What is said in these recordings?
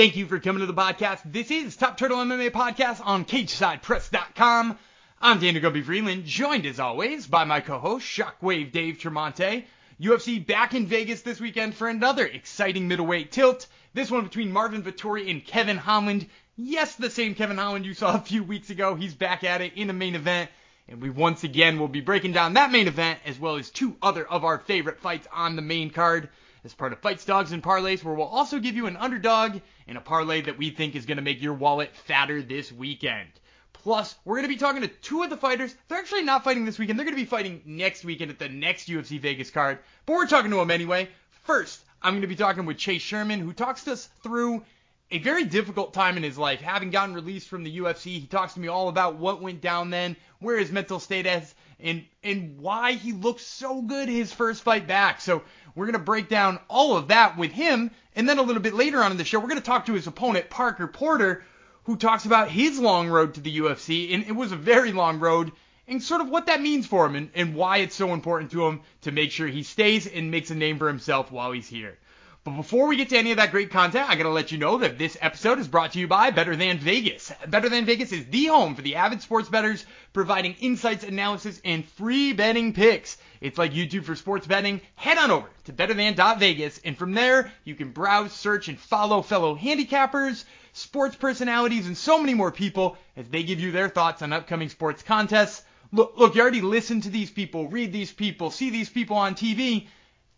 Thank you for coming to the podcast. This is Top Turtle MMA Podcast on CageSidePress.com. I'm Daniel Gumby Freeland, joined as always by my co-host Shockwave Dave Tremonte. UFC back in Vegas this weekend for another exciting middleweight tilt. This one between Marvin Vettori and Kevin Holland. Yes, the same Kevin Holland you saw a few weeks ago. He's back at it in a main event. And we once again will be breaking down that main event as well as two other of our favorite fights on the main card as part of Fights, Dogs, and Parlays, where we'll also give you an underdog and a parlay that we think is going to make your wallet fatter this weekend. Plus, we're going to be talking to two of the fighters. They're actually not fighting this weekend. They're going to be fighting next weekend at the next UFC Vegas card. But we're talking to them anyway. First, I'm going to be talking with Chase Sherman, who talks us through a very difficult time in his life. Having gotten released from the UFC, he talks to me all about what went down then, where his mental state is, and and why he looked so good his first fight back. So we're to break down all of that with him. And then a little bit later on in the show, we're to talk to his opponent, Parker Porter, who talks about his long road to the UFC, and it was a very long road, and sort of what that means for him and, and why it's so important to him to make sure he stays and makes a name for himself while he's here. But before we get to any of that great content, I gotta let you know that this episode is brought to you by Better Than Vegas. Better Than Vegas is the home for the avid sports bettors, providing insights, analysis, and free betting picks. It's like YouTube for sports betting. Head on over to betterthan.vegas, and from there, you can browse, search, and follow fellow handicappers, sports personalities, and so many more people as they give you their thoughts on upcoming sports contests. Look, look, you already listen to these people, read these people, see these people on TV,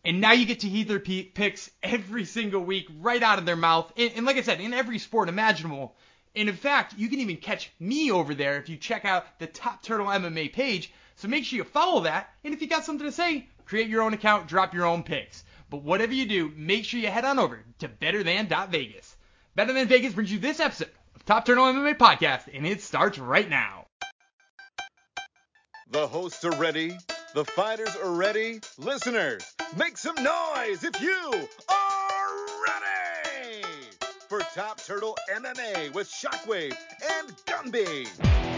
and now you get to hear their p- picks every single week right out of their mouth. And, and like I said, in every sport imaginable. And in fact, you can even catch me over there if you check out the Top Turtle MMA page. So make sure you follow that. And if you got something to say, create your own account, drop your own picks. But whatever you do, make sure you head on over to betterthan.vegas. Better Than Vegas brings you this episode of Top Turtle MMA Podcast, and it starts right now. The hosts are ready. The fighters are ready. Listeners, make some noise if you are ready for Top Turtle MMA with Shockwave and Gumby.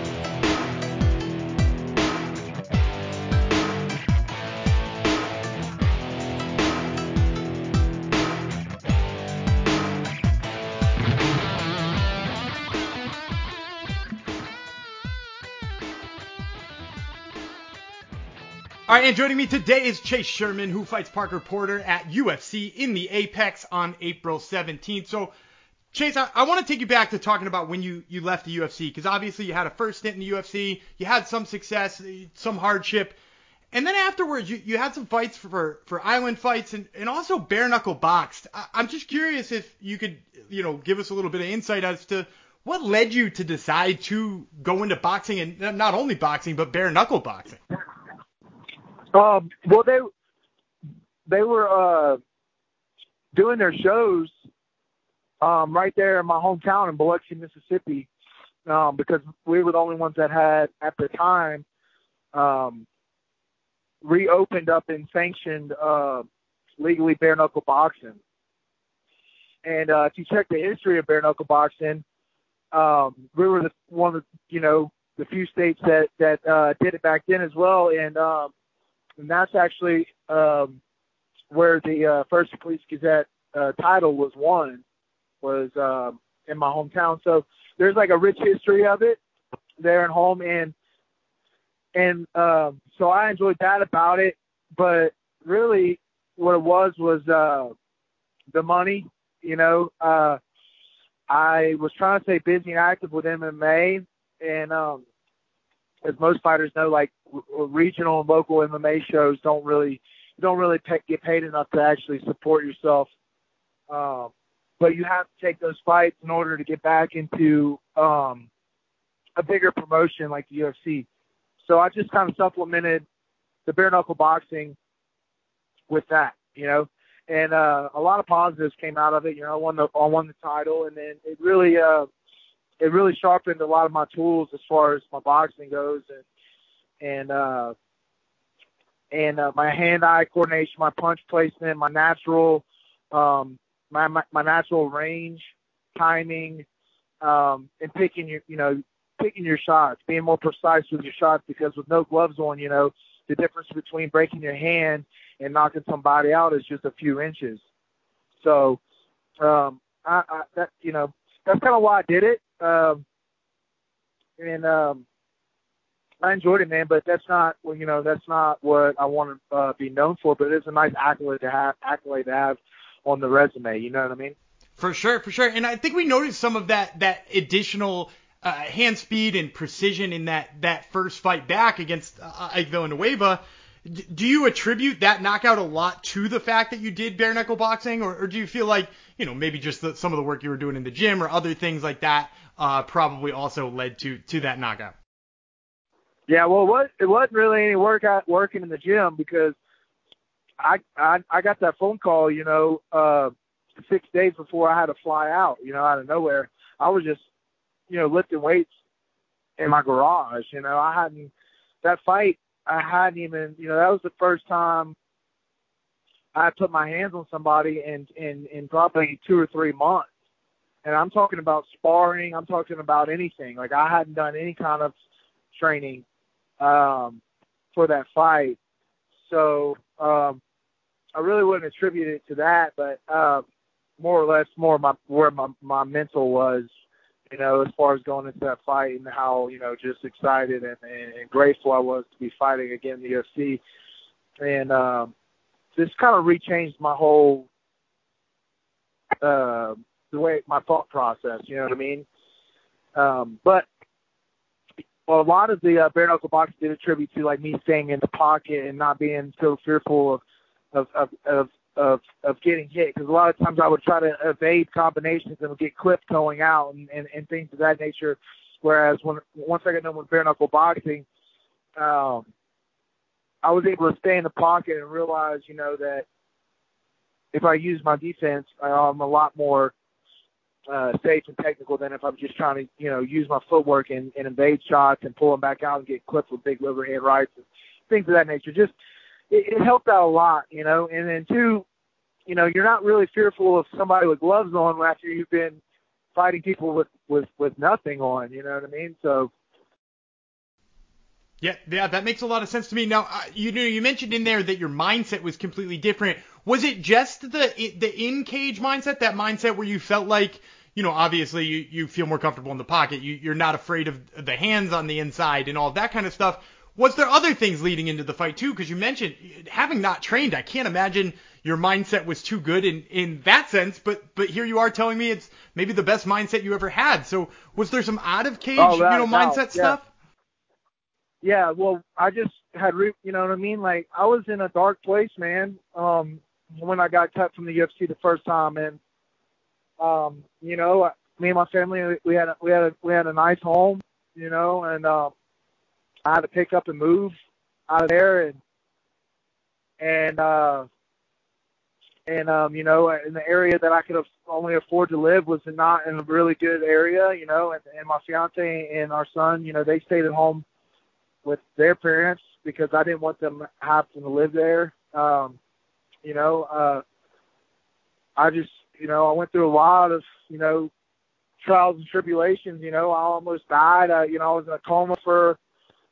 All right, and joining me today is Chase Sherman, who fights Parker Porter at UFC in the Apex on April 17th. So, Chase, I, I want to take you back to talking about when you, you left the UFC, because obviously you had a first stint in the UFC, you had some success, some hardship, and then afterwards you, you had some fights for, for island fights and, and also bare knuckle boxed. I, I'm just curious if you could, you know, give us a little bit of insight as to what led you to decide to go into boxing and not only boxing, but bare knuckle boxing. Um, well, they they were uh, doing their shows um, right there in my hometown in Biloxi, Mississippi, um, because we were the only ones that had at the time um, reopened up and sanctioned uh, legally bare knuckle boxing. And uh, if you check the history of bare knuckle boxing, um, we were the, one of the, you know the few states that that uh, did it back then as well, and um, and that's actually um, where the uh, first Police Gazette uh, title was won, was um, in my hometown. So there's like a rich history of it there at home, and and um, so I enjoyed that about it. But really, what it was was uh, the money. You know, uh, I was trying to stay busy and active with MMA, and um, as most fighters know, like regional and local MMA shows don't really don't really pay, get paid enough to actually support yourself. Um, but you have to take those fights in order to get back into um, a bigger promotion like the UFC. So I just kind of supplemented the bare knuckle boxing with that, you know, and uh, a lot of positives came out of it. You know, I won the I won the title, and then it really uh, it really sharpened a lot of my tools as far as my boxing goes, and and uh, and uh, my hand-eye coordination, my punch placement, my natural, um, my, my my natural range, timing, um, and picking your you know picking your shots, being more precise with your shots because with no gloves on, you know the difference between breaking your hand and knocking somebody out is just a few inches. So um, I, I that you know that's kind of why I did it. Um, and um, I enjoyed it, man. But that's not well, you know that's not what I want to uh, be known for. But it's a nice accolade to have accolade to have on the resume. You know what I mean? For sure, for sure. And I think we noticed some of that that additional uh, hand speed and precision in that that first fight back against uh, Ike Villanueva. Do you attribute that knockout a lot to the fact that you did bare knuckle boxing, or, or do you feel like you know maybe just the, some of the work you were doing in the gym or other things like that uh, probably also led to to that knockout? Yeah, well, what it wasn't really any work out working in the gym because I I I got that phone call, you know, uh, six days before I had to fly out, you know, out of nowhere. I was just, you know, lifting weights in my garage. You know, I hadn't that fight. I hadn't even, you know, that was the first time I put my hands on somebody in in in probably two or three months. And I'm talking about sparring. I'm talking about anything. Like I hadn't done any kind of training um, for that fight. So um, I really wouldn't attribute it to that, but uh, more or less more my where my my mental was, you know, as far as going into that fight and how you know just excited and, and, and grateful I was to be fighting again in the UFC, and um, just kind of rechanged my whole uh, the way my thought process. You know what I mean? Um, but well, a lot of the uh, bare knuckle boxing did attribute to like me staying in the pocket and not being so fearful of of of of of, of getting hit because a lot of times I would try to evade combinations and get clipped going out and, and and things of that nature. Whereas when once I got done with bare knuckle boxing, um, I was able to stay in the pocket and realize, you know, that if I use my defense, I'm a lot more uh, safe and technical than if I'm just trying to, you know, use my footwork and, and evade shots and pull them back out and get clipped with big overhead rights and things of that nature. Just it, it helped out a lot, you know. And then two, you know, you're not really fearful of somebody with gloves on after you've been fighting people with with with nothing on. You know what I mean? So. Yeah, yeah, that makes a lot of sense to me. Now, you know, you mentioned in there that your mindset was completely different. Was it just the the in cage mindset, that mindset where you felt like you know, obviously you, you feel more comfortable in the pocket. You, you're not afraid of the hands on the inside and all that kind of stuff. Was there other things leading into the fight too? Because you mentioned having not trained, I can't imagine your mindset was too good in in that sense. But but here you are telling me it's maybe the best mindset you ever had. So was there some out of cage, oh, you know, mindset yeah. stuff? Yeah, well, I just had, re- you know what I mean? Like I was in a dark place, man. Um, when I got cut from the UFC the first time, and um, you know, me and my family, we had a, we had a, we had a nice home, you know, and um, I had to pick up and move out of there, and and uh, and um, you know, in the area that I could only afford to live was not in a really good area, you know, and, and my fiance and our son, you know, they stayed at home with their parents because I didn't want them having to live there. Um, you know, uh, I just you know, I went through a lot of, you know, trials and tribulations. You know, I almost died. Uh, you know, I was in a coma for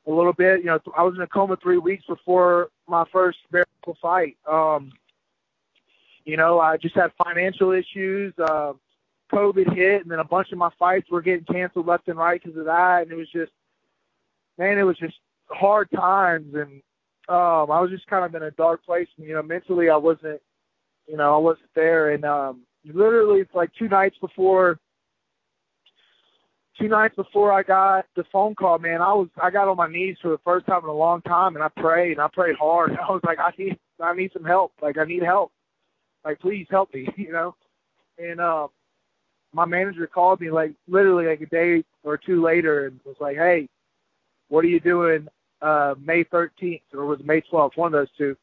a little bit. You know, I was in a coma three weeks before my first miracle fight. Um, you know, I just had financial issues. Uh, COVID hit, and then a bunch of my fights were getting canceled left and right because of that. And it was just, man, it was just hard times, and um, I was just kind of in a dark place. And, you know, mentally, I wasn't, you know, I wasn't there. And um, literally it's like two nights before two nights before I got the phone call, man, I was I got on my knees for the first time in a long time and I prayed and I prayed hard. I was like, I need I need some help. Like I need help. Like please help me, you know? And uh my manager called me like literally like a day or two later and was like, Hey, what are you doing uh May thirteenth or was it May twelfth, one of those two.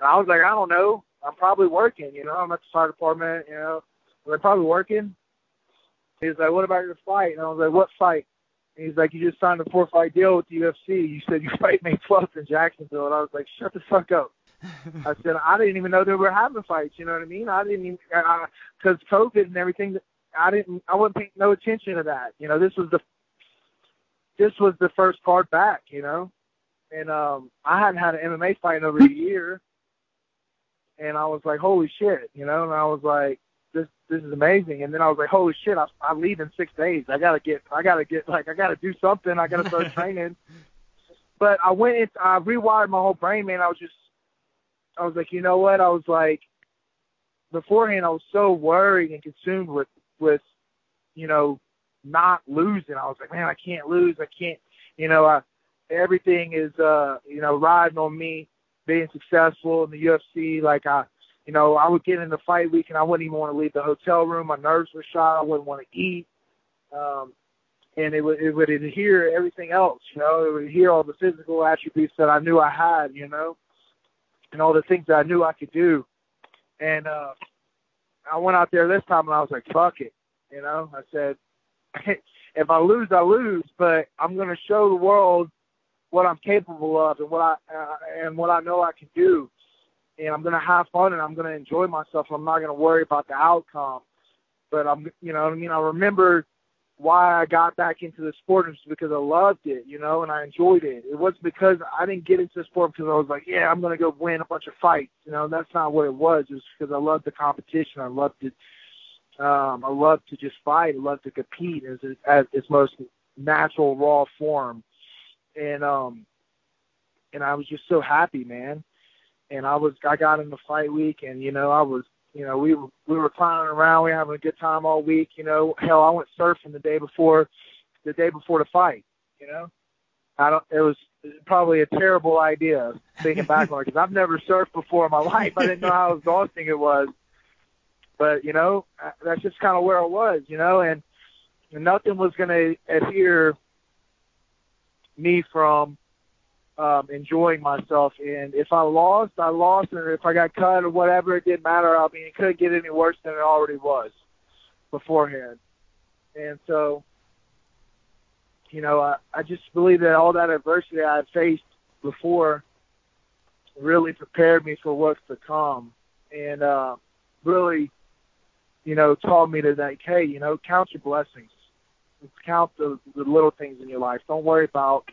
And I was like, I don't know. I'm probably working, you know, I'm at the fire department, you know, I'm probably working. He's like, what about your fight? And I was like, what fight? And he's like, you just signed a four fight deal with the UFC. You said you fight May 12th in Jacksonville. And I was like, shut the fuck up. I said, I didn't even know they were having fights. You know what I mean? I didn't even, because COVID and everything, I didn't, I wouldn't pay no attention to that. You know, this was the, this was the first card back, you know? And um I hadn't had an MMA fight in over a year and I was like, holy shit, you know, and I was like, this this is amazing. And then I was like, holy shit, I, I leave in six days. I gotta get, I gotta get, like, I gotta do something. I gotta start training. But I went, in, I rewired my whole brain, man. I was just, I was like, you know what? I was like, beforehand, I was so worried and consumed with, with, you know, not losing. I was like, man, I can't lose. I can't, you know, I, everything is, uh, you know, riding on me being successful in the UFC. Like I, you know, I would get in the fight week and I wouldn't even want to leave the hotel room. My nerves were shot. I wouldn't want to eat. Um, and it would it would adhere everything else, you know, it would adhere all the physical attributes that I knew I had, you know, and all the things that I knew I could do. And uh I went out there this time and I was like, fuck it. You know, I said if I lose, I lose, but I'm going to show the world what I'm capable of and what I uh, and what I know I can do. And I'm going to have fun and I'm going to enjoy myself. I'm not going to worry about the outcome. But I'm, you know I mean? I remember why I got back into the sport was because I loved it, you know, and I enjoyed it. It wasn't because I didn't get into the sport because I was like, yeah, I'm going to go win a bunch of fights. You know, that's not what it was. It was because I loved the competition. I loved it. Um, I loved to just fight. I loved to compete as as its most natural, raw form. And um, and I was just so happy, man. And I was, I got in the fight week, and you know, I was you know, we were we were clowning around, we were having a good time all week, you know. Hell, I went surfing the day before the day before the fight, you know. I don't it was probably a terrible idea thinking back on it because I've never surfed before in my life. I didn't know how exhausting it was. But, you know, that's just kind of where I was, you know, and, and nothing was going to adhere me from um, enjoying myself. And if I lost, I lost, and if I got cut or whatever, it didn't matter. I mean, it couldn't get any worse than it already was beforehand. And so, you know, I, I just believe that all that adversity I faced before really prepared me for what's to come, and uh, really, you know, taught me to like, hey, you know, count your blessings, count the the little things in your life. Don't worry about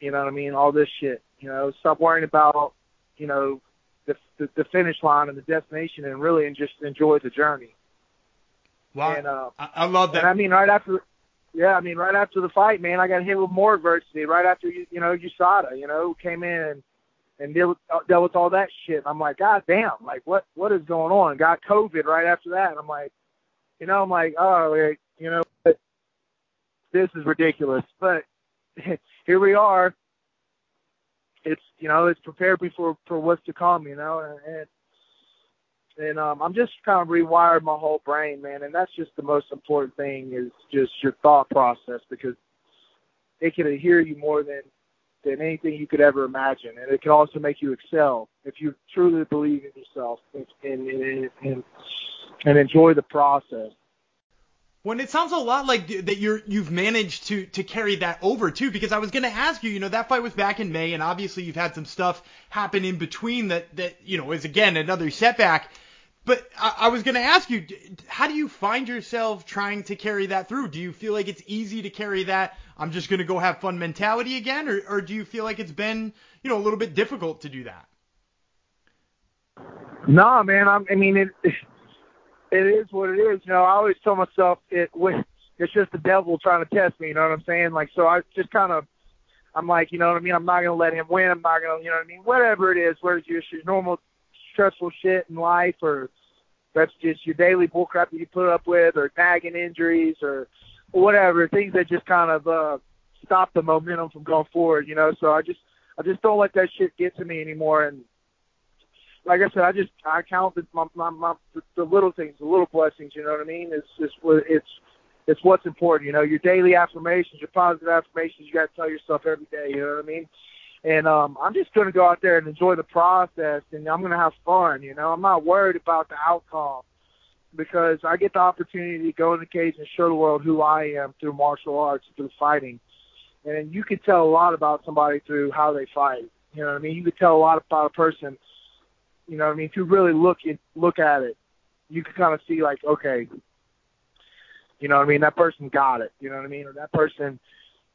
you know what I mean? All this shit. You know, stop worrying about, you know, the the, the finish line and the destination, and really and just enjoy the journey. Wow, and, uh, I, I love that. And I mean, right after, yeah, I mean, right after the fight, man, I got hit with more adversity. Right after you, you know, USADA, you know, came in and and dealt with, uh, dealt with all that shit. I'm like, God damn, like what what is going on? Got COVID right after that. And I'm like, you know, I'm like, oh, like, you know, this is ridiculous. But here we are. It's you know it's prepared me for for what's to come. You know, and and um, I'm just kind of rewired my whole brain, man. And that's just the most important thing is just your thought process because it can adhere you more than than anything you could ever imagine, and it can also make you excel if you truly believe in yourself and and and, and enjoy the process. When it sounds a lot like that you're you've managed to to carry that over too, because I was going to ask you, you know, that fight was back in May, and obviously you've had some stuff happen in between that that you know is again another setback. But I, I was going to ask you, how do you find yourself trying to carry that through? Do you feel like it's easy to carry that? I'm just going to go have fun mentality again, or or do you feel like it's been you know a little bit difficult to do that? No, man. I'm, I mean, it, it is what it is. You know, I always tell myself it it's just the devil trying to test me. You know what I'm saying? Like, so I just kind of, I'm like, you know what I mean? I'm not gonna let him win. I'm not gonna, you know what I mean? Whatever it is, whether it's your normal stressful shit in life or that's just your daily bullcrap that you put up with, or nagging injuries, or whatever things that just kind of uh, stop the momentum from going forward. You know, so I just I just don't let that shit get to me anymore, and like I said, I just I count the my, my, my the little things, the little blessings. You know what I mean? It's just it's it's what's important. You know, your daily affirmations, your positive affirmations. You got to tell yourself every day. You know what I mean? And um, I'm just going to go out there and enjoy the process, and I'm going to have fun. You know, I'm not worried about the outcome because I get the opportunity to go in the cage and show the world who I am through martial arts, through fighting. And you can tell a lot about somebody through how they fight. You know what I mean? You can tell a lot about a person you know what I mean? If you really look at look at it, you can kind of see like, okay, you know what I mean? That person got it. You know what I mean? Or that person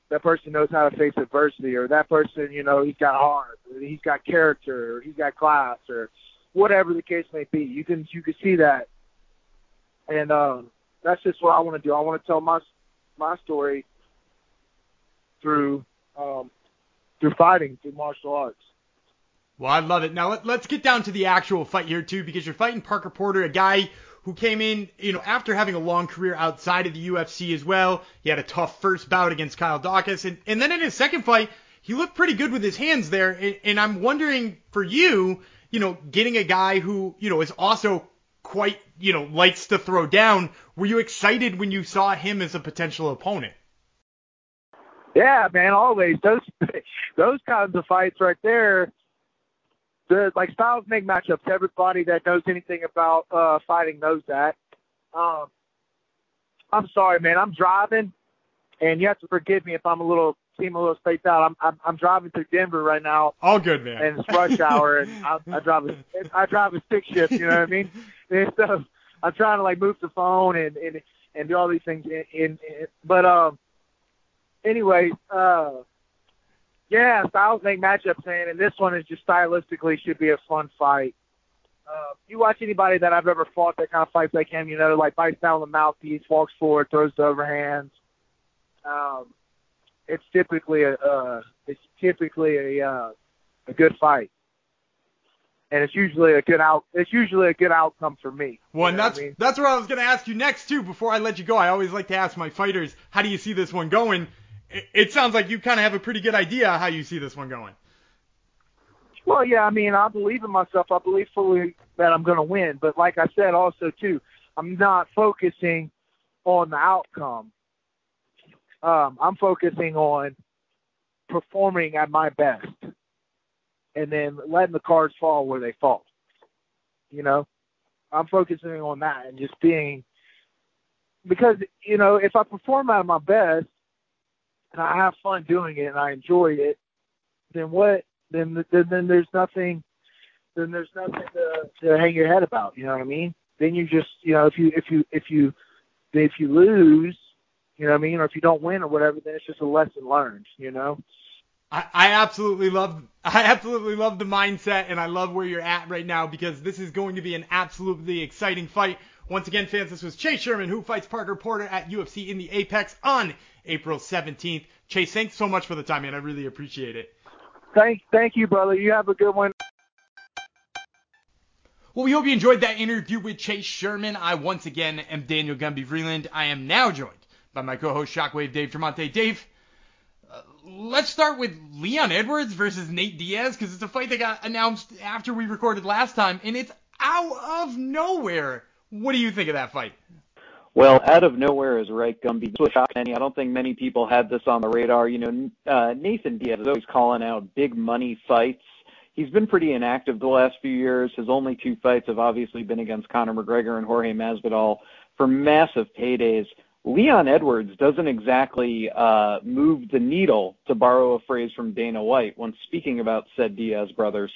that person knows how to face adversity or that person, you know, he's got heart, or he's got character, or he's got class or whatever the case may be. You can you can see that and uh, that's just what I want to do. I want to tell my my story through um, through fighting, through martial arts. Well, I love it. Now let, let's get down to the actual fight here too, because you're fighting Parker Porter, a guy who came in, you know, after having a long career outside of the UFC as well. He had a tough first bout against Kyle Daukaus, and, and then in his second fight, he looked pretty good with his hands there. And, and I'm wondering for you, you know, getting a guy who, you know, is also quite, you know, likes to throw down. Were you excited when you saw him as a potential opponent? Yeah, man, always those those kinds of fights right there. The like styles make matchups. Everybody that knows anything about uh fighting knows that. Um, I'm sorry, man. I'm driving, and you have to forgive me if I'm a little seem a little spaced out. I'm I'm, I'm driving through Denver right now. All good, man. And it's rush hour, and I, I drive a I drive a stick shift. You know what I mean? And so I'm trying to like move the phone and and and do all these things. In, in, in but um, anyway, uh, yeah, styles make matchups, man, and this one is just stylistically should be a fun fight. Uh, you watch anybody that I've ever fought that kind of fights like him, you know, like bites down the mouthpiece, walks forward, throws the overhands. Um, it's typically a uh, it's typically a uh, a good fight, and it's usually a good out it's usually a good outcome for me. Well, and that's I mean? that's what I was going to ask you next too. Before I let you go, I always like to ask my fighters, how do you see this one going? It, sounds like you kind of have a pretty good idea how you see this one going. Well, yeah, I mean, I believe in myself. I believe fully that I'm going to win. But like I said, also too, I'm not focusing on the outcome um, I'm focusing on performing at my best and then letting the cards fall where they fall. You know, I'm focusing on that and just being because you know if I perform at my best and I have fun doing it and I enjoy it, then what? Then then, then there's nothing. Then there's nothing to, to hang your head about. You know what I mean? Then you just you know if you if you if you if you lose you know what I mean? Or if you don't win or whatever, then it's just a lesson learned, you know? I, I absolutely love I absolutely love the mindset and I love where you're at right now because this is going to be an absolutely exciting fight. Once again, fans, this was Chase Sherman who fights Parker Porter at UFC in the Apex on April 17th. Chase, thanks so much for the time, man. I really appreciate it. Thank thank you, brother. You have a good one. Well, we hope you enjoyed that interview with Chase Sherman. I once again am Daniel Gumby Freeland. I am now joined by my co-host Shockwave Dave Tremonte. Dave, uh, let's start with Leon Edwards versus Nate Diaz because it's a fight that got announced after we recorded last time, and it's out of nowhere. What do you think of that fight? Well, out of nowhere is right, Gumby. This was shock many. I don't think many people had this on the radar. You know, uh, Nathan Diaz is always calling out big money fights. He's been pretty inactive the last few years. His only two fights have obviously been against Conor McGregor and Jorge Masvidal for massive paydays. Leon Edwards doesn't exactly uh, move the needle, to borrow a phrase from Dana White when speaking about said Diaz brothers.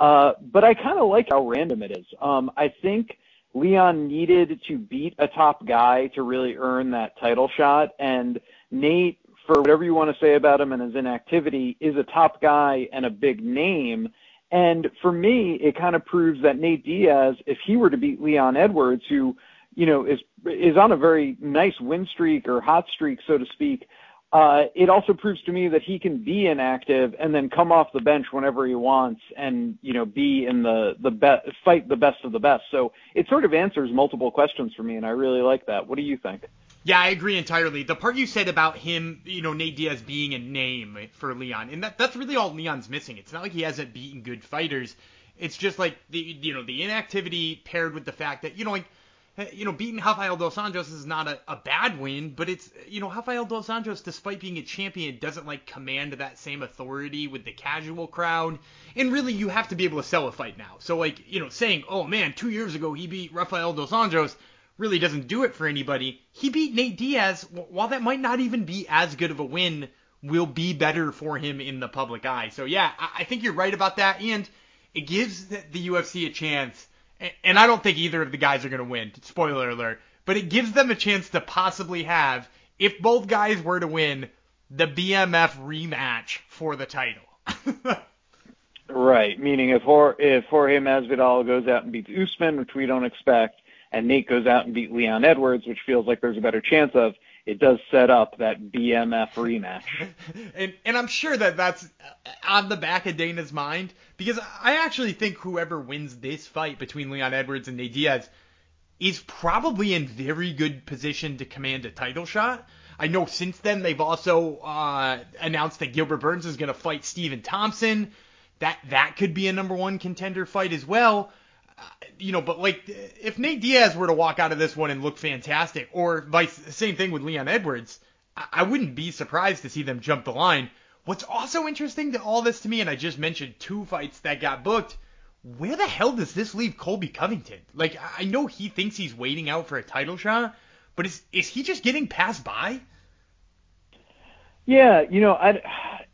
Uh, but I kind of like how random it is. Um, I think Leon needed to beat a top guy to really earn that title shot, and Nate, for whatever you want to say about him and his inactivity, is a top guy and a big name. And for me, it kind of proves that Nate Diaz, if he were to beat Leon Edwards, who you know, is is on a very nice win streak or hot streak, so to speak. Uh, it also proves to me that he can be inactive and then come off the bench whenever he wants, and you know, be in the the be- fight the best of the best. So it sort of answers multiple questions for me, and I really like that. What do you think? Yeah, I agree entirely. The part you said about him, you know, Nate Diaz being a name for Leon, and that that's really all Leon's missing. It's not like he hasn't beaten good fighters. It's just like the you know the inactivity paired with the fact that you know like you know, beating Rafael dos Anjos is not a, a bad win, but it's, you know, Rafael dos Anjos, despite being a champion, doesn't like command that same authority with the casual crowd. And really, you have to be able to sell a fight now. So, like, you know, saying, oh man, two years ago he beat Rafael dos Anjos really doesn't do it for anybody. He beat Nate Diaz. While that might not even be as good of a win, will be better for him in the public eye. So, yeah, I, I think you're right about that. And it gives the, the UFC a chance and I don't think either of the guys are going to win. Spoiler alert. But it gives them a chance to possibly have, if both guys were to win, the BMF rematch for the title. right. Meaning if Jorge, if Jorge Masvidal goes out and beats Usman, which we don't expect, and Nate goes out and beat Leon Edwards, which feels like there's a better chance of, it does set up that BMF rematch. and and I'm sure that that's on the back of Dana's mind because I actually think whoever wins this fight between Leon Edwards and Nate Diaz is probably in very good position to command a title shot. I know since then they've also uh, announced that Gilbert Burns is going to fight Stephen Thompson. That that could be a number one contender fight as well. You know, but like if Nate Diaz were to walk out of this one and look fantastic, or vice same thing with Leon Edwards, I, I wouldn't be surprised to see them jump the line. What's also interesting to all this to me, and I just mentioned two fights that got booked. Where the hell does this leave Colby Covington? Like, I know he thinks he's waiting out for a title shot, but is is he just getting passed by? Yeah, you know, I,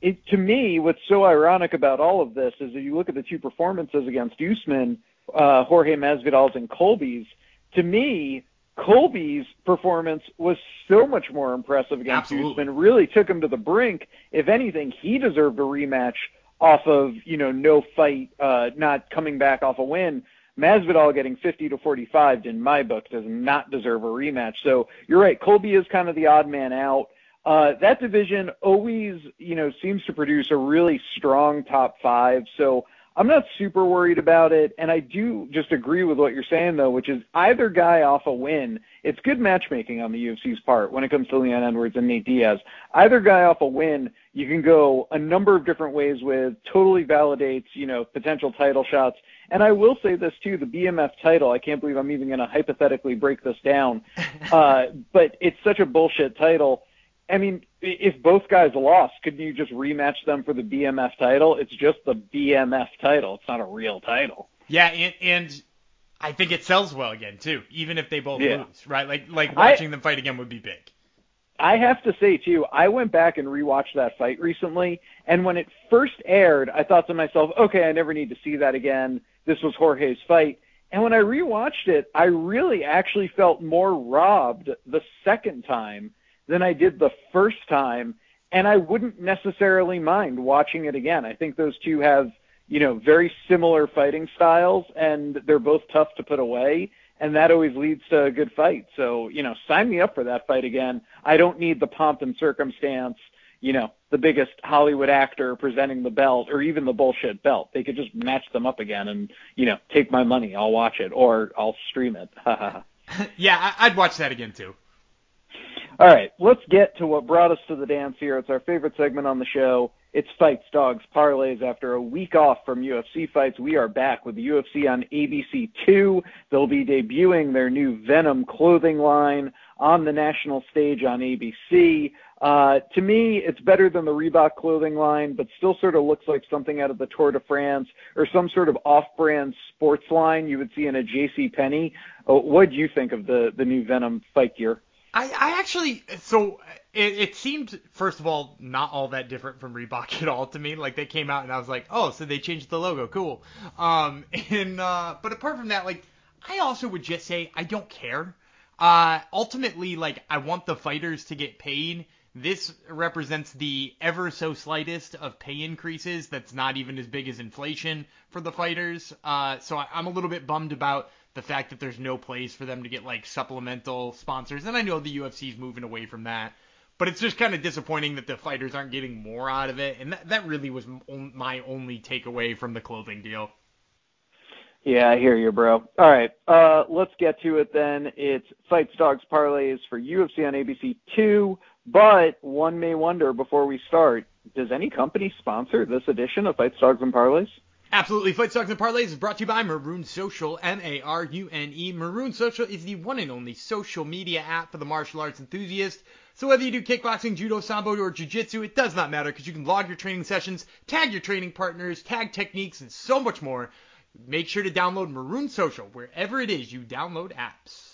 it, to me, what's so ironic about all of this is if you look at the two performances against Usman, uh, Jorge Masvidal's and Colby's, to me, Colby's performance was so much more impressive against Absolutely. Usman. Really took him to the brink. If anything, he deserved a rematch off of you know no fight, uh, not coming back off a win. Masvidal getting 50 to 45 in my book does not deserve a rematch. So you're right. Colby is kind of the odd man out. Uh, that division always, you know, seems to produce a really strong top five. So I'm not super worried about it. And I do just agree with what you're saying though, which is either guy off a win. It's good matchmaking on the UFC's part when it comes to Leon Edwards and Nate Diaz. Either guy off a win, you can go a number of different ways with, totally validates, you know, potential title shots. And I will say this too, the BMF title, I can't believe I'm even going to hypothetically break this down. uh, but it's such a bullshit title. I mean, if both guys lost, couldn't you just rematch them for the BMF title? It's just the BMF title. It's not a real title. Yeah, and, and I think it sells well again too, even if they both Yeah. lose, right? Like like I- watching them fight again would be big. I have to say too, I went back and rewatched that fight recently, and when it first aired, I thought to myself, okay, I never need to see that again. This was Jorge's fight. And when I rewatched it, I really actually felt more robbed the second time than I did the first time, and I wouldn't necessarily mind watching it again. I think those two have, you know, very similar fighting styles, and they're both tough to put away and that always leads to a good fight. So, you know, sign me up for that fight again. I don't need the pomp and circumstance, you know, the biggest Hollywood actor presenting the belt or even the bullshit belt. They could just match them up again and, you know, take my money. I'll watch it or I'll stream it. yeah, I'd watch that again too. All right, let's get to what brought us to the dance here. It's our favorite segment on the show. It's Fights, Dogs, Parlays. After a week off from UFC fights, we are back with the UFC on ABC2. They'll be debuting their new Venom clothing line on the national stage on ABC. Uh, to me, it's better than the Reebok clothing line, but still sort of looks like something out of the Tour de France or some sort of off-brand sports line you would see in a J.C. Penney. Uh, what do you think of the the new Venom fight gear? I, I actually so it, it seemed first of all not all that different from Reebok at all to me. Like they came out and I was like, oh, so they changed the logo, cool. Um, and uh, but apart from that, like I also would just say I don't care. Uh, ultimately, like I want the fighters to get paid. This represents the ever so slightest of pay increases. That's not even as big as inflation for the fighters. Uh, so I, I'm a little bit bummed about the fact that there's no place for them to get like supplemental sponsors. And I know the UFC's moving away from that, but it's just kind of disappointing that the fighters aren't getting more out of it. And that, that really was my only takeaway from the clothing deal. Yeah, I hear you, bro. All right, uh, let's get to it then. It's Fights, Dogs, Parlays for UFC on ABC 2. But one may wonder before we start, does any company sponsor this edition of Fights, Dogs, and Parlays? Absolutely. Fights, Dogs, and Parlays is brought to you by Marune Social, M-A-R-U-N-E. Marune Social is the one and only social media app for the martial arts enthusiast. So whether you do kickboxing, judo, sambo, or jiu-jitsu, it does not matter because you can log your training sessions, tag your training partners, tag techniques, and so much more. Make sure to download Marune Social wherever it is you download apps.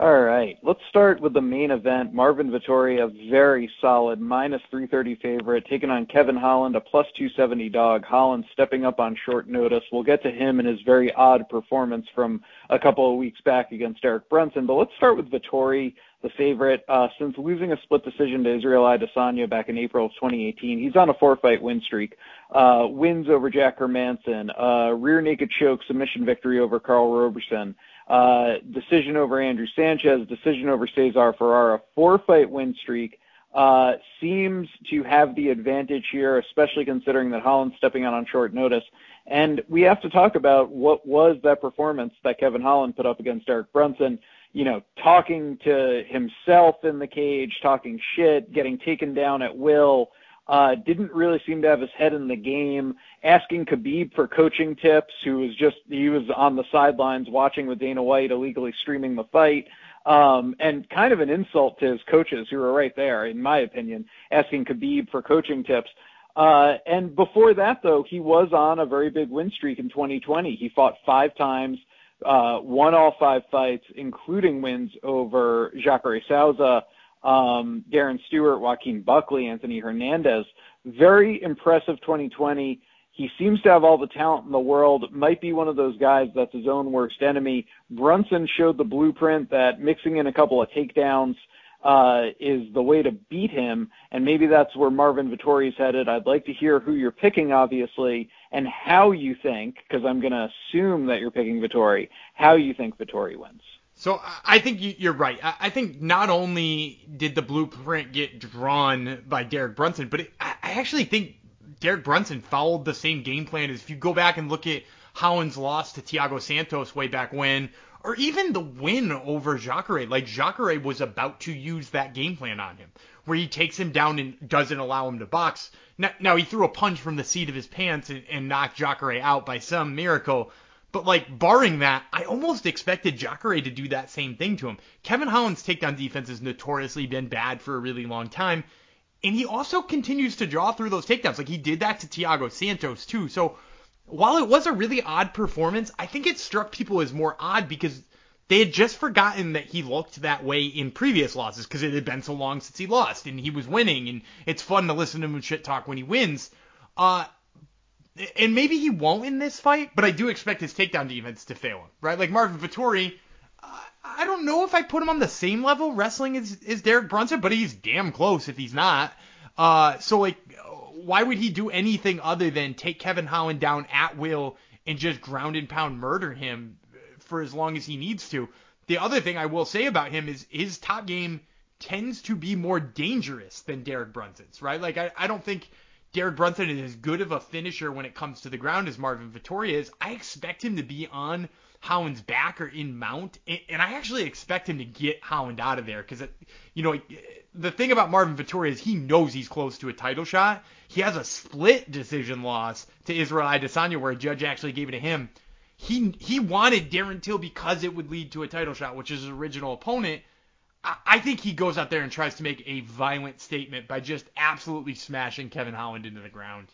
All right, let's start with the main event. Marvin Vettori, a very solid minus 330 favorite, taking on Kevin Holland, a plus 270 dog. Holland stepping up on short notice. We'll get to him and his very odd performance from a couple of weeks back against Derek Brunson. But let's start with Vettori, the favorite. Uh, since losing a split decision to Israel Adesanya back in April of 2018, he's on a four-fight win streak. Uh, wins over Jack Hermansson, uh, rear naked choke submission victory over Karl Roberson uh, decision over Andrew Sanchez, decision over Cesar Ferreira, four fight win streak. Uh, seems to have the advantage here, especially considering that Holland's stepping out on short notice. And we have to talk about what was that performance that Kevin Holland put up against Derek Brunson. You know, talking to himself in the cage, talking shit, getting taken down at will, uh, didn't really seem to have his head in the game. Asking Khabib for coaching tips, who was just he was on the sidelines watching with Dana White illegally streaming the fight, um, and kind of an insult to his coaches who were right there, in my opinion, asking Khabib for coaching tips. Uh, and before that, though, he was on a very big win streak in 2020. He fought five times, uh, won all five fights, including wins over Jacare Souza um, Darren Stewart, Joaquin Buckley, Anthony Hernandez. Very impressive 2020. He seems to have all the talent in the world. Might be one of those guys that's his own worst enemy. Brunson showed the blueprint that mixing in a couple of takedowns uh, is the way to beat him, and maybe that's where Marvin Vettori is headed. I'd like to hear who you're picking, obviously, and how you think, because I'm going to assume that you're picking Vettori, how you think Vettori wins. So I think you're right. I think not only did the blueprint get drawn by Derek Brunson, but it, I actually think Derek Brunson followed the same game plan as if you go back and look at Holland's loss to Thiago Santos way back when, or even the win over Jacare. Like Jacare was about to use that game plan on him, where he takes him down and doesn't allow him to box. Now, now he threw a punch from the seat of his pants and, and knocked Jacare out by some miracle, but like barring that, I almost expected Jacare to do that same thing to him. Kevin Holland's takedown defense has notoriously been bad for a really long time, and he also continues to draw through those takedowns. Like he did that to Thiago Santos too. So while it was a really odd performance, I think it struck people as more odd because they had just forgotten that he looked that way in previous losses because it had been so long since he lost and he was winning and it's fun to listen to him shit talk when he wins. Uh, and maybe he won't in this fight, but I do expect his takedown defense to fail him, right? Like Marvin Vettori, uh, I don't know if I put him on the same level wrestling as, as Derek Brunson, but he's damn close if he's not. Uh, so like, why would he do anything other than take Kevin Holland down at will and just ground and pound murder him for as long as he needs to? The other thing I will say about him is his top game tends to be more dangerous than Derek Brunson's, right? Like I, I don't think Derek Brunson is as good of a finisher when it comes to the ground as Marvin Vettori is. I expect him to be on Holland's back or in mount, and I actually expect him to get Holland out of there because, you know, the thing about Marvin Vettori is he knows he's close to a title shot. He has a split decision loss to Israel Adesanya where a judge actually gave it to him. He he wanted Darren Till because it would lead to a title shot, which is his original opponent. I think he goes out there and tries to make a violent statement by just absolutely smashing Kevin Holland into the ground.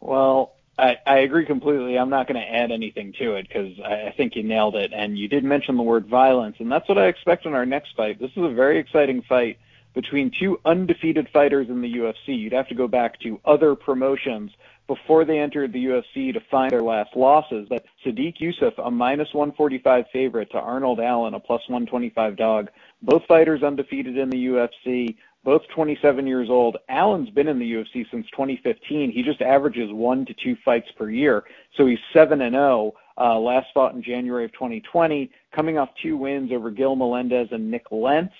Well, I, I agree completely. I'm not going to add anything to it because I, I think you nailed it. And you did mention the word violence, and that's what I expect in our next fight. This is a very exciting fight between two undefeated fighters in the UFC. You'd have to go back to other promotions before they entered the UFC to find their last losses. But Sodiq Yusuff, a minus 145 favorite to Arnold Allen, a plus 125 dog. Both fighters undefeated in the UFC, both 27 years old. Allen's been in the UFC since 2015. He just averages one to two fights per year. So he's 7 and 0. Uh, last fought in January of 2020, coming off two wins over Gil Melendez and Nik Lentz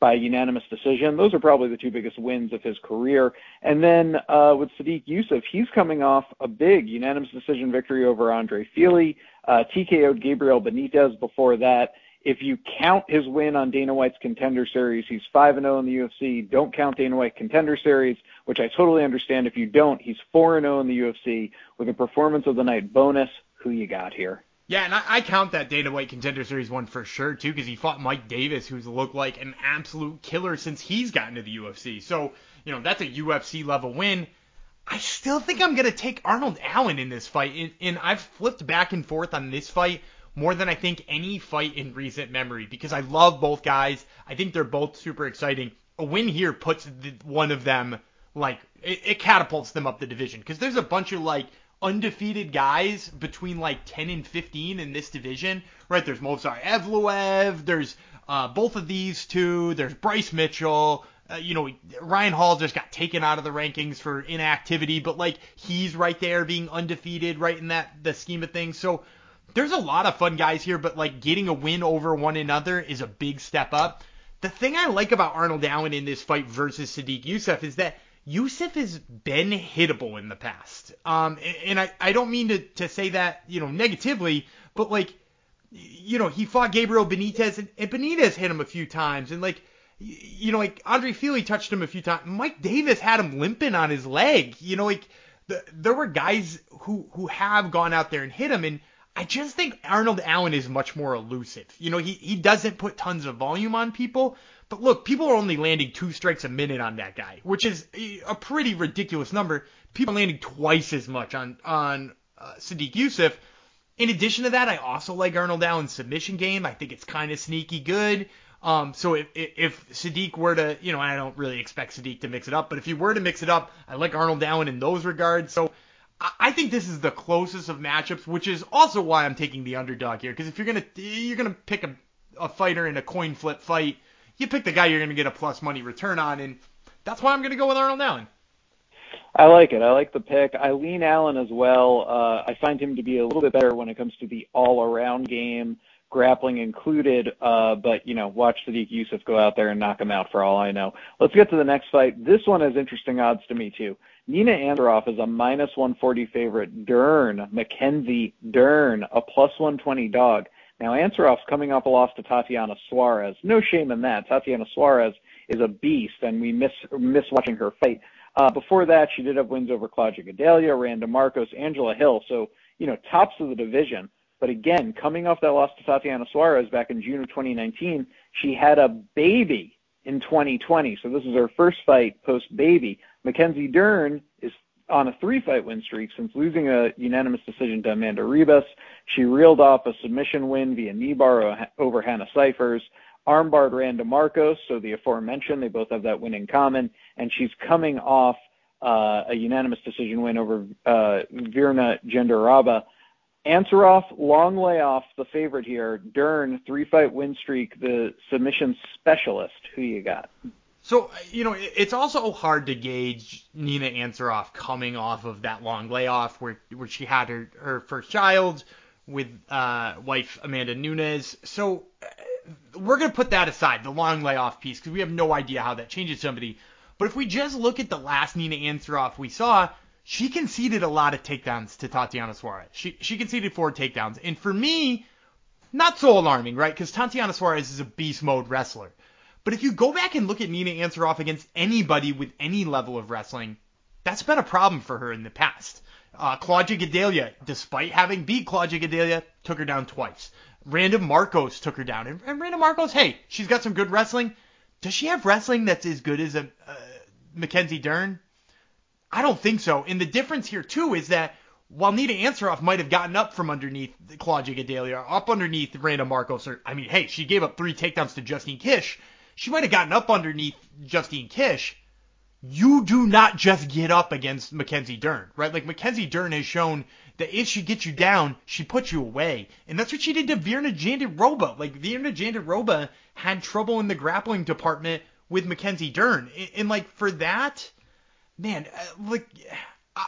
by unanimous decision. Those are probably the two biggest wins of his career. And then uh, with Sodiq Yusuff, he's coming off a big unanimous decision victory over Andre Fili, uh, TKO'd Gabriel Benitez before that. If you count his win on Dana White's Contender Series, he's 5 and 0 in the UFC. Don't count Dana White Contender Series, which I totally understand. If you don't, he's 4 and 0 in the UFC with a performance of the night bonus. Who you got here? Yeah, and I, I count that Dana White Contender Series one for sure too, because he fought Mike Davis, who's looked like an absolute killer since he's gotten to the UFC. So you know that's a UFC level win. I still think I'm gonna take Arnold Allen in this fight, and, and I've flipped back and forth on this fight more than I think any fight in recent memory because I love both guys. I think they're both super exciting. A win here puts the, one of them like it, it catapults them up the division because there's a bunch of like undefeated guys between like 10 and 15 in this division, right? There's Movsar Evloev, there's uh, both of these two, there's Bryce Mitchell, uh, you know, Ryan Hall just got taken out of the rankings for inactivity, but like he's right there being undefeated, right in that the scheme of things. So there's a lot of fun guys here, but like getting a win over one another is a big step up. The thing I like about Arnold Allen in this fight versus Sodiq Yusuff is that Yusuff has been hittable in the past. Um, and I, I don't mean to, to say that, you know, negatively, but like, you know, he fought Gabriel Benitez and, and Benitez hit him a few times. And like, you know, like Andre Fili touched him a few times. Mike Davis had him limping on his leg. You know, like the, there were guys who who have gone out there and hit him, and I just think Arnold Allen is much more elusive. You know, he he doesn't put tons of volume on people, but look, people are only landing two strikes a minute on that guy, which is a pretty ridiculous number. People are landing twice as much on on uh, Yusuff. In addition to that, I also like Arnold Allen's submission game. I think it's kind of sneaky good. Um, so if, if Sodiq were to, you know, I don't really expect Sodiq to mix it up, but if he were to mix it up, I like Arnold Allen in those regards. So I think this is the closest of matchups, which is also why I'm taking the underdog here. Because if you're gonna you're gonna pick a, a fighter in a coin flip fight, you pick the guy you're gonna get a plus money return on, and that's why I'm gonna go with Arnold Allen. I like it. I like the pick. I lean Allen as well. Uh, I find him to be a little bit better when it comes to the all-around game grappling included. Uh, but you know, watch Sodiq Yusuff go out there and knock him out for all I know. Let's get to the next fight. This one has interesting odds to me too. Nina Ansaroff is a minus 140 favorite. Dern, Mackenzie Dern, a plus 120 dog. Now Ansaroff's coming off a loss to Tatiana Suarez. No shame in that. Tatiana Suarez is a beast, and we miss miss watching her fight. Uh, before that, she did have wins over Claudia Gadelha, Randa Markos, Angela Hill. So you know, tops of the division. But again, coming off that loss to Tatiana Suarez back in June of 2019, she had a baby in 2020. So this is her first fight post baby. Mackenzie Dern is on a three fight win streak since losing a unanimous decision to Amanda Ribas. She reeled off a submission win via knee bar over Hannah Cifers, armbarred Randa Markos, so the aforementioned, they both have that win in common, and she's coming off uh, a unanimous decision win over uh, Virna Jandiroba. Ansaroff, long layoff, the favorite here. Dern, three fight win streak, the submission specialist. Who you got? So, you know, it's also hard to gauge Nina Ansaroff coming off of that long layoff where, where she had her, her first child with uh, wife Amanda Nunes. So, uh, we're going to put that aside, the long layoff piece, because we have no idea how that changes somebody. But if we just look at the last Nina Ansaroff we saw, she conceded a lot of takedowns to Tatiana Suarez. She she conceded four takedowns, and for me, not so alarming, right? Because Tatiana Suarez is a beast mode wrestler. But if you go back and look at Nina Ansaroff against anybody with any level of wrestling, that's been a problem for her in the past. Uh, Claudia Gadelha, despite having beat Claudia Gadelha, took her down twice. Randa Markos took her down. And, and Randa Markos, hey, she's got some good wrestling. Does she have wrestling that's as good as a uh, Mackenzie Dern? I don't think so. And the difference here too is that while Nina Ansaroff might have gotten up from underneath Claudia Gadelha, up underneath Randa Markos, or I mean, hey, she gave up three takedowns to Justine Kish. She might have gotten up underneath Justine Kish. You do not just get up against Mackenzie Dern, right? Like Mackenzie Dern has shown that if she gets you down, she puts you away, and that's what she did to Virna Jandiroba. Like Virna Jandiroba had trouble in the grappling department with Mackenzie Dern, and, and like for that man, uh, like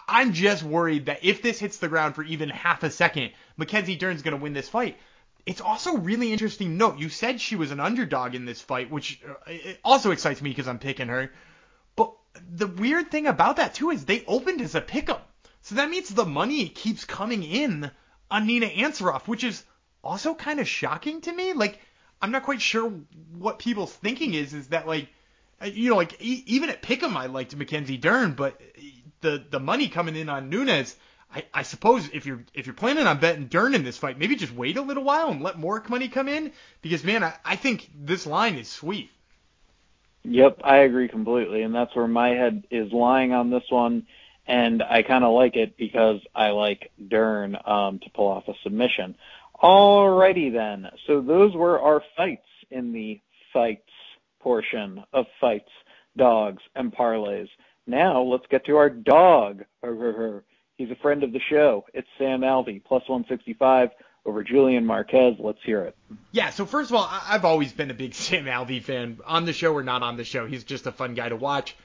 I'm just worried that if this hits the ground for even half a second, Mackenzie Dern's going to win this fight. It's also really interesting note you said she was an underdog in this fight, which uh, also excites me because I'm picking her. But the weird thing about that too is they opened as a pick'em, so that means the money keeps coming in on Nina Ansaroff, which is also kind of shocking to me. Like I'm not quite sure what people's thinking is. Is that like uh, you know, like e- even at Pick'em, I liked Mackenzie Dern, but the the money coming in on Nunes, I, I suppose if you're if you're planning on betting Dern in this fight, maybe just wait a little while and let more money come in because man, I, I think this line is sweet. Yep, I agree completely, and that's where my head is lying on this one, and I kind of like it because I like Dern um, to pull off a submission. Alrighty then. So those were our fights in the fights portion of fights, dogs, and parlays. Now let's get to our dog. He's a friend of the show. It's Sam Alvey, plus 165 over Julian Marquez. Let's hear it. Yeah, so first of all, I've always been a big Sam Alvey fan. On the show or not on the show, he's just a fun guy to watch.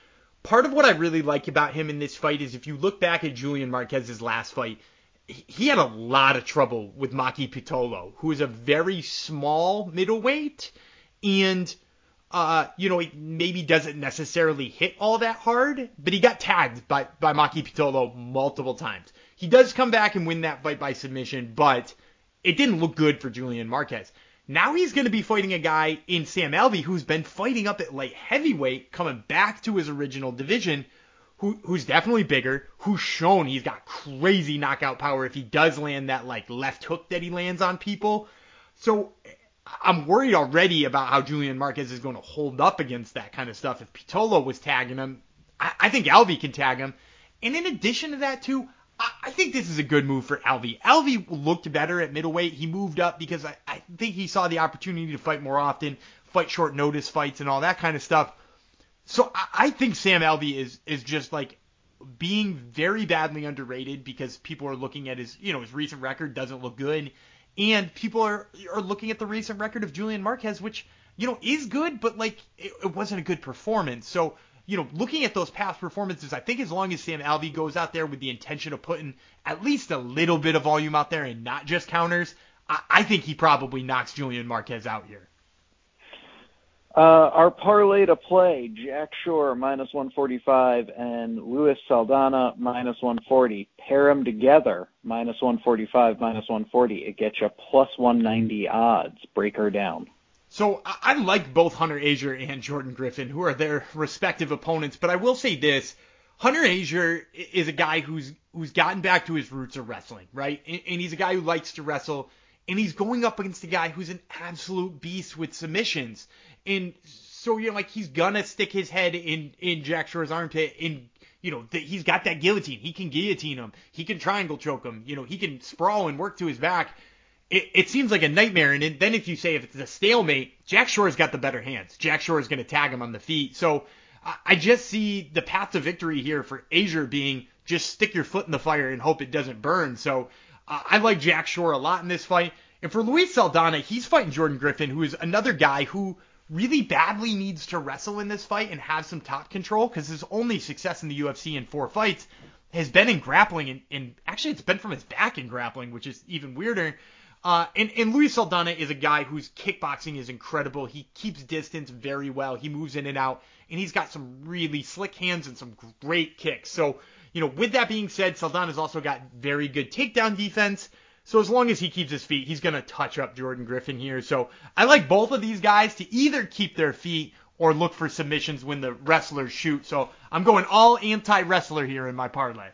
Part of what I really like about him in this fight is if you look back at Julian Marquez's last fight, he had a lot of trouble with Maki Pitolo, who is a very small middleweight, and uh, you know, he maybe doesn't necessarily hit all that hard, but he got tagged by by Maki Pitolo multiple times. He does come back and win that fight by submission, but it didn't look good for Julian Marquez. Now he's going to be fighting a guy in Sam Alvey who's been fighting up at light heavyweight, coming back to his original division who who's definitely bigger, who's shown he's got crazy knockout power if he does land that like left hook that he lands on people. So I'm worried already about how Julian Marquez is going to hold up against that kind of stuff. If Pitolo was tagging him, I, I think Alvey can tag him. And in addition to that too, I, I think this is a good move for Alvey. Alvey looked better at middleweight. He moved up because I, I think he saw the opportunity to fight more often, fight short notice fights and all that kind of stuff. So I, I think Sam Alvey is is just like being very badly underrated because people are looking at his you know his recent record doesn't look good, and people are are looking at the recent record of Julian Marquez, which you know is good, but like it, it wasn't a good performance. So you know, looking at those past performances, I think as long as Sam Alvey goes out there with the intention of putting at least a little bit of volume out there and not just counters, I, I think he probably knocks Julian Marquez out here. Uh, our parlay to play, Jack Shore minus 145 and Luis Saldana minus 140. Pair them together, minus 145, minus 140. It gets you plus 190 odds. Break her down. So I like both Hunter Azure and Jordan Griffin, who are their respective opponents. But I will say this: Hunter Azure is a guy who's who's gotten back to his roots of wrestling, right? And, and he's a guy who likes to wrestle, and he's going up against a guy who's an absolute beast with submissions. And so you know, like he's gonna stick his head in in Jack Shore's armpit, and you know the, he's got that guillotine. He can guillotine him. He can triangle choke him. You know, he can sprawl and work to his back. It, it seems like a nightmare. And then if you say if it's a stalemate, Jack Shore's got the better hands. Jack Shore is to tag him on the feet. So I, I just see the path to victory here for Azure being just stick your foot in the fire and hope it doesn't burn. So uh, I like Jack Shore a lot in this fight. And for Luis Saldana, he's fighting Jordan Griffin, who is another guy who really badly needs to wrestle in this fight and have some top control because his only success in the UFC in four fights has been in grappling and, and actually it's been from his back in grappling, which is even weirder. Uh, and, and Luis Saldana is a guy whose kickboxing is incredible. He keeps distance very well. He moves in and out, and he's got some really slick hands and some great kicks. So, you know, with that being said, Saldana's also got very good takedown defense. So as long as he keeps his feet, he's going to touch up Jordan Griffin here. So I like both of these guys to either keep their feet or look for submissions when the wrestlers shoot. So I'm going all anti-wrestler here in my parlay.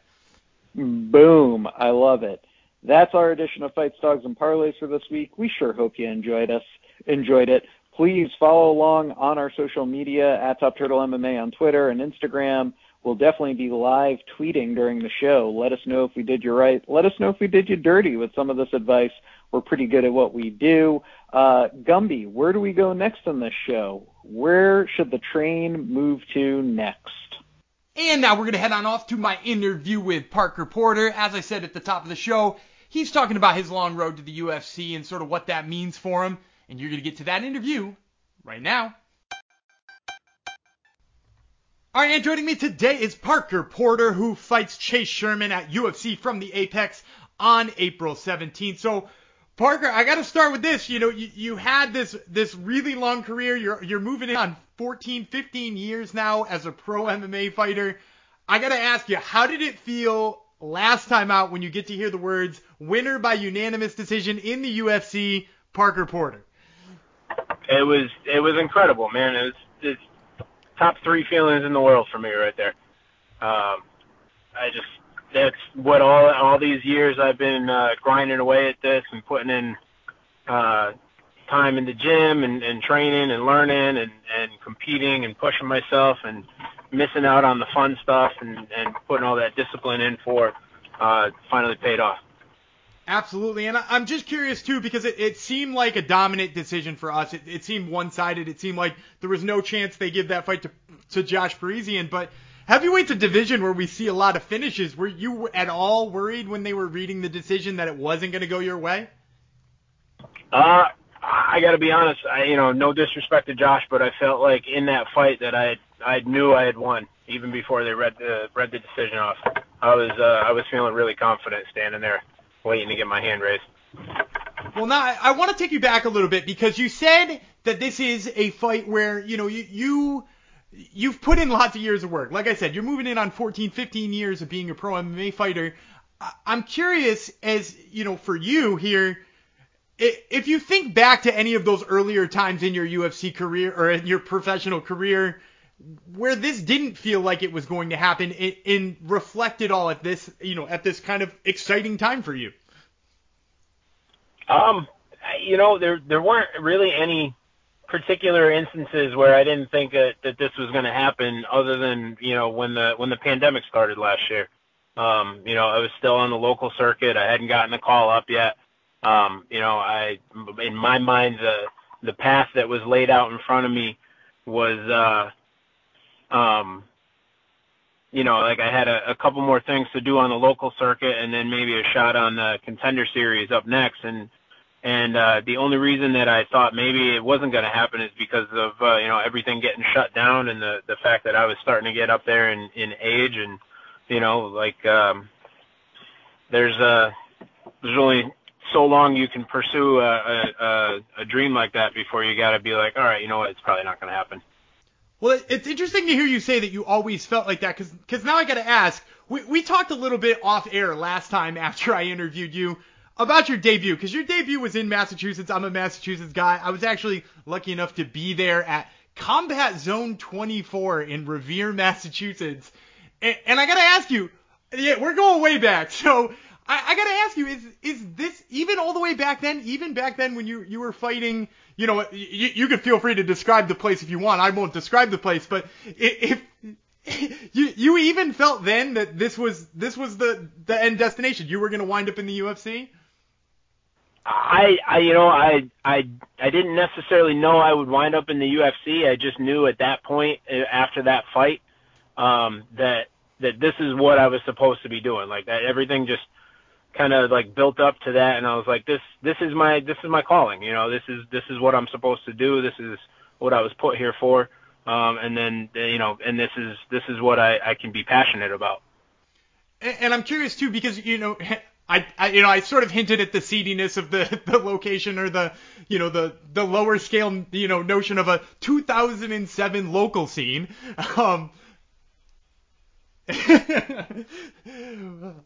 Boom. I love it. That's our edition of Fights, Dogs, and Parlays for this week. We sure hope you enjoyed us, enjoyed it. Please follow along on our social media at Top Turtle MMA on Twitter and Instagram. We'll definitely be live tweeting during the show. Let us know if we did you right. Let us know if we did you dirty with some of this advice. We're pretty good at what we do. Uh, Gumby, where do we go next on this show? Where should the train move to next? And now we're going to head on off to my interview with Parker Porter. As I said at the top of the show, he's talking about his long road to the UFC and sort of what that means for him. And you're going to get to that interview right now. All right, and joining me today is Parker Porter, who fights Chase Sherman at UFC from the Apex on April 17th. So, Parker, I got to start with this. You know, you, you had this this really long career. You're you're moving in on 14, 15 years now as a pro MMA fighter. I got to ask you, how did it feel last time out when you get to hear the words "winner by unanimous decision in the UFC"? Parker Porter. It was it was incredible, man. It was top three feelings in the world for me right there. Um, I just that's what all all these years I've been uh, grinding away at this and putting in uh, time in the gym and, and training and learning and, and competing and pushing myself and missing out on the fun stuff and, and putting all that discipline in for uh, finally paid off. Absolutely, and I'm just curious too because it, it seemed like a dominant decision for us. It, it seemed one-sided. It seemed like there was no chance they give that fight to to Josh Parisian. But heavyweight's a division where we see a lot of finishes. Were you at all worried when they were reading the decision that it wasn't going to go your way? Uh, I got to be honest. I, you know, no disrespect to Josh, but I felt like in that fight that I I knew I had won even before they read the read the decision off. I was uh, I was feeling really confident standing there waiting to get my hand raised. Well, now I, want to take you back a little bit because you said that this is a fight where you know you you you've put in lots of years of work. Like I said, you're moving in on 14, 15 years of being a pro MMA fighter. I'm curious, as you know, for you here, if you think back to any of those earlier times in your UFC career or in your professional career where this didn't feel like it was going to happen and, reflected all at this, you know, at this kind of exciting time for you? Um, you know, there there weren't really any particular instances where I didn't think that, that this was going to happen, other than you know when the when the pandemic started last year. Um, you know, I was still on the local circuit. I hadn't gotten a call up yet. Um, you know, I in my mind the the path that was laid out in front of me was uh you know, like I had a, a couple more things to do on the local circuit, and then maybe a shot on the contender series up next. And and uh, the only reason that I thought maybe it wasn't going to happen is because of uh, you know everything getting shut down and the the fact that I was starting to get up there in in age, and you know, like um, there's a uh, there's only so long you can pursue a, a, a dream like that before you got to be like, all right, you know what, it's probably not going to happen. Well, it's interesting to hear you say that you always felt like that, because now I got to ask. We we talked a little bit off air last time after I interviewed you about your debut, because your debut was in Massachusetts. I'm a Massachusetts guy. I was actually lucky enough to be there at Combat Zone 24 in Revere, Massachusetts. And, and I got to ask you, yeah, we're going way back. So I, I got to ask you, is is this even all the way back then? Even back then when you you were fighting you know, you, you can feel free to describe the place if you want. I won't describe the place, but if, if you you even felt then that this was this was the the end destination, you were going to wind up in the UFC. I, I, you know, I, I, I didn't necessarily know I would wind up in the UFC. I just knew at that point, uh, after that fight, um, that that this is what I was supposed to be doing. Like that, everything just kind of like built up to that and I was like this this is my this is my calling you know this is this is what I'm supposed to do this is what I was put here for um and then you know and this is this is what I I can be passionate about. And, and I'm curious too because you know I, I, you know I sort of hinted at the seediness of the the location or the you know the the lower scale you know notion of a 2007 local scene. Um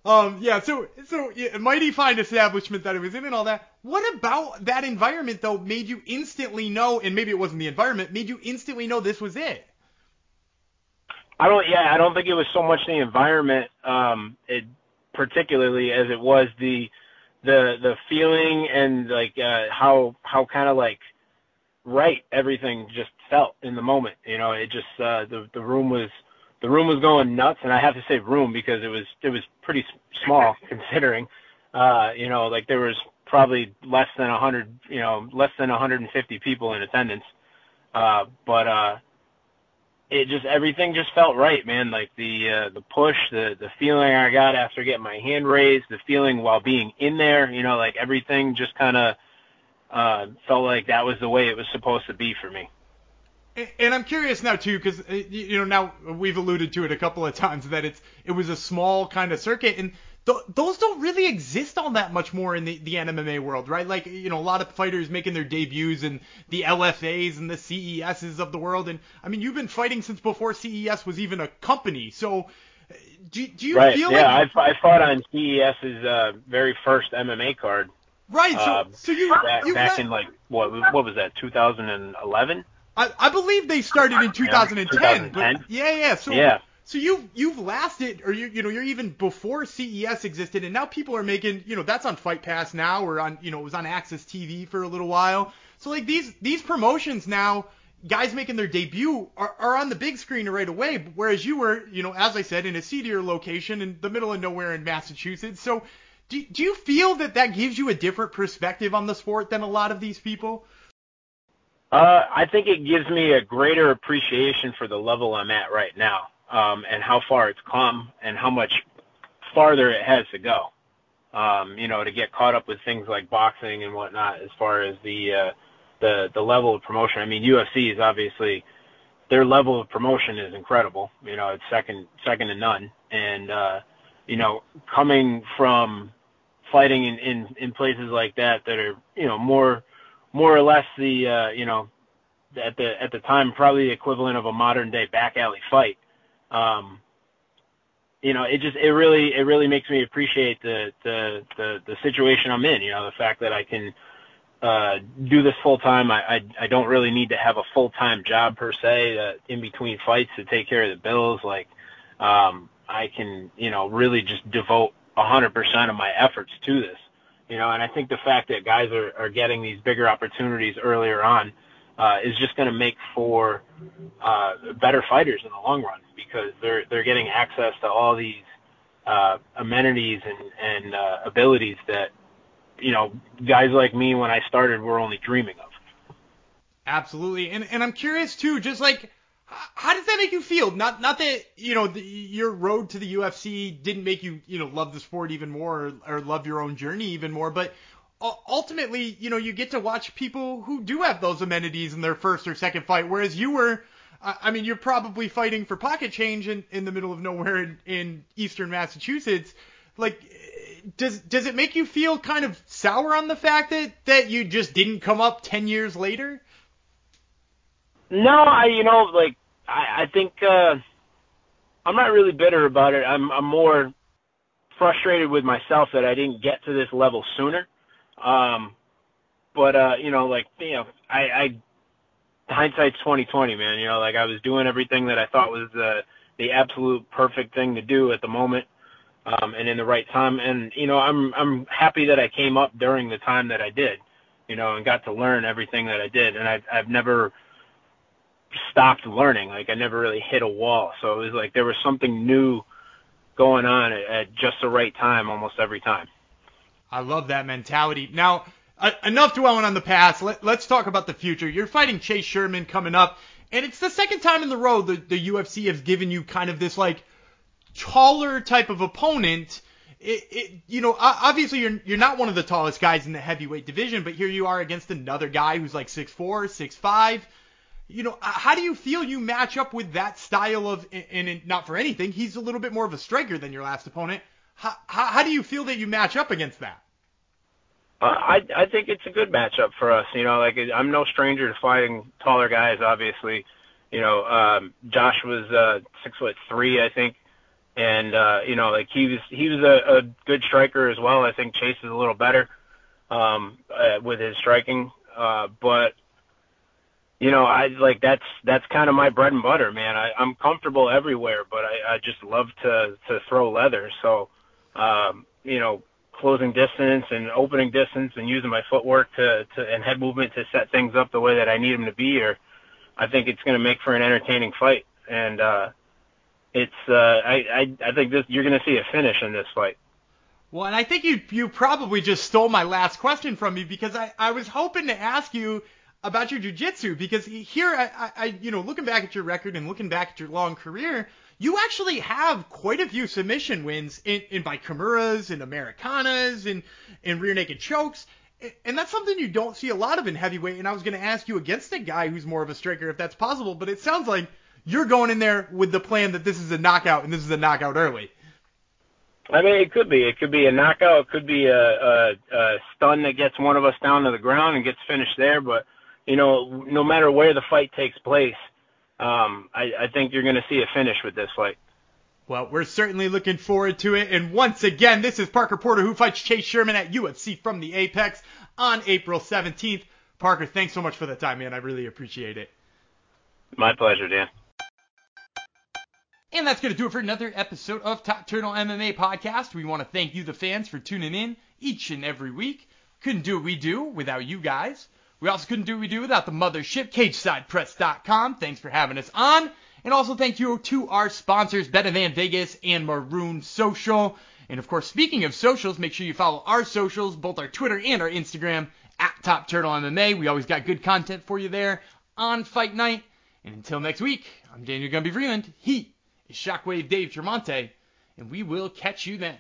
um, yeah, so so yeah, mighty fine establishment that it was in and all that. What about that environment though made you instantly know, and maybe it wasn't the environment, made you instantly know this was it? I don't. Yeah, I don't think it was so much the environment, um, it, particularly as it was the the the feeling and like uh, how how kind of like right everything just felt in the moment. You know, it just uh, the the room was the room was going nuts, and I have to say room because it was it was pretty small considering, uh, you know, like there was probably less than a hundred, you know, less than 150 people in attendance, uh, but uh, it just everything just felt right, man. Like the uh, the push, the the feeling I got after getting my hand raised, the feeling while being in there, you know, like everything just kind of uh, felt like that was the way it was supposed to be for me. And I'm curious now too, because uh, you know now we've alluded to it a couple of times that it's it was a small kind of circuit, and th- those don't really exist all that much more in the the MMA world, right? Like you know a lot of fighters making their debuts in the LFAs and the CESs of the world, and I mean you've been fighting since before CES was even a company, so. Uh, do, do you right. feel yeah, like I, I fought on CES's uh, very first MMA card. Right. So, uh, so you back, you back in like what what was that 2011? I, I believe they started in 2010. 2010? But yeah, yeah. So yeah. So you you've lasted, or you you know you're even before CES existed, and now people are making you know that's on Fight Pass now, or on you know it was on AXS TV for a little while. So like these these promotions now, guys making their debut are, are on the big screen right away, whereas you were you know as I said in a seedier location in the middle of nowhere in Massachusetts. So Do, do you feel that that gives you a different perspective on the sport than a lot of these people? Uh, I think it gives me a greater appreciation for the level I'm at right now, um, and how far it's come, and how much farther it has to go. Um, you know, to get caught up with things like boxing and whatnot, as far as the uh, the the level of promotion. I mean, UFC is obviously their level of promotion is incredible. You know, it's second second to none. And uh, you know, coming from fighting in, in in places like that that are you know more more or less the uh, you know at the at the time probably the equivalent of a modern day back alley fight. Um, you know, it just it really it really makes me appreciate the the the, the situation I'm in. You know, the fact that I can uh, do this full time. I, I I don't really need to have a full time job per se uh, in between fights to take care of the bills. Like, um, I can you know really just devote a hundred percent of my efforts to this. You know, and I think the fact that guys are, are getting these bigger opportunities earlier on uh, is just going to make for uh, better fighters in the long run because they're they're getting access to all these uh, amenities and and uh, abilities that you know guys like me when I started were only dreaming of. Absolutely, and and I'm curious too, just like how does that make you feel? Not not that you know the, your road to the UFC didn't make you you know love the sport even more or, or love your own journey even more, but ultimately you know you get to watch people who do have those amenities in their first or second fight, whereas you were. I mean, you're probably fighting for pocket change in, in the middle of nowhere in, in eastern Massachusetts. Like, does does it make you feel kind of sour on the fact that that you just didn't come up ten years later? No, I you know like I I think uh I'm not really bitter about it. I'm I'm more frustrated with myself that I didn't get to this level sooner. Um but uh you know like you know I I hindsight's 2020 man, you know like I was doing everything that I thought was uh the absolute perfect thing to do at the moment um and in the right time and you know I'm I'm happy that I came up during the time that I did, you know, and got to learn everything that I did and I've I've never stopped learning. Like I never really hit a wall. So it was like there was something new going on at, at just the right time almost every time. I love that mentality. Now, uh, enough dwelling on the past. Let, us talk about the future. You're fighting Chase Sherman coming up, and it's the second time in the row the, the UFC has given you kind of this like taller type of opponent. It, it, you know, obviously you're you're not one of the tallest guys in the heavyweight division, but here you are against another guy who's like six four, six five you know, how do you feel you match up with that style of, and, not for anything, he's a little bit more of a striker than your last opponent. How, how, how do you feel that you match up against that? Uh, I I think it's a good matchup for us. You know, like I'm no stranger to fighting taller guys. Obviously, you know, um, Josh was uh, six foot three, I think, and uh, you know, like he was he was a, a good striker as well. I think Chase is a little better um, uh, with his striking, uh, but you know, I like that's that's kind of my bread and butter, man. I, I'm comfortable everywhere, but I, I just love to to throw leather. So, um, you know, closing distance and opening distance and using my footwork to, to and head movement to set things up the way that I need them to be, or I think it's going to make for an entertaining fight. And uh, it's uh, I, I I think this you're going to see a finish in this fight. Well, and I think you you probably just stole my last question from me because I I was hoping to ask you about your jujitsu because here, I, I, you know, looking back at your record and looking back at your long career, you actually have quite a few submission wins in, in by Kimuras and Americanas and, and rear naked chokes. And that's something you don't see a lot of in heavyweight. And I was going to ask you against a guy who's more of a striker if that's possible, but it sounds like you're going in there with the plan that this is a knockout and this is a knockout early. I mean, it could be. It could be a knockout. It could be a, a, a stun that gets one of us down to the ground and gets finished there. But no matter where the fight takes place, um, I, I think you're going to see a finish with this fight. Well, we're certainly looking forward to it. And once again, this is Parker Porter who fights Chase Sherman at UFC from the Apex on April 17th. Parker, thanks so much for the time, man. I really appreciate it. My pleasure, Dan. And that's going to do it for another episode of Top Turtle MMA Podcast. We want to thank you, the fans, for tuning in each and every week. Couldn't do what we do without you guys. We also couldn't do what we do without the mothership, CageSidePress.com. Thanks for having us on. And also thank you to our sponsors, Betavan Vegas and Marune Social. And of course, speaking of socials, make sure you follow our socials, both our Twitter and our Instagram at Top Turtle MMA. We always got good content for you there on Fight Night. And until next week, I'm Daniel Gumby Freeland. He is Shockwave Dave Tremonte, and we will catch you then.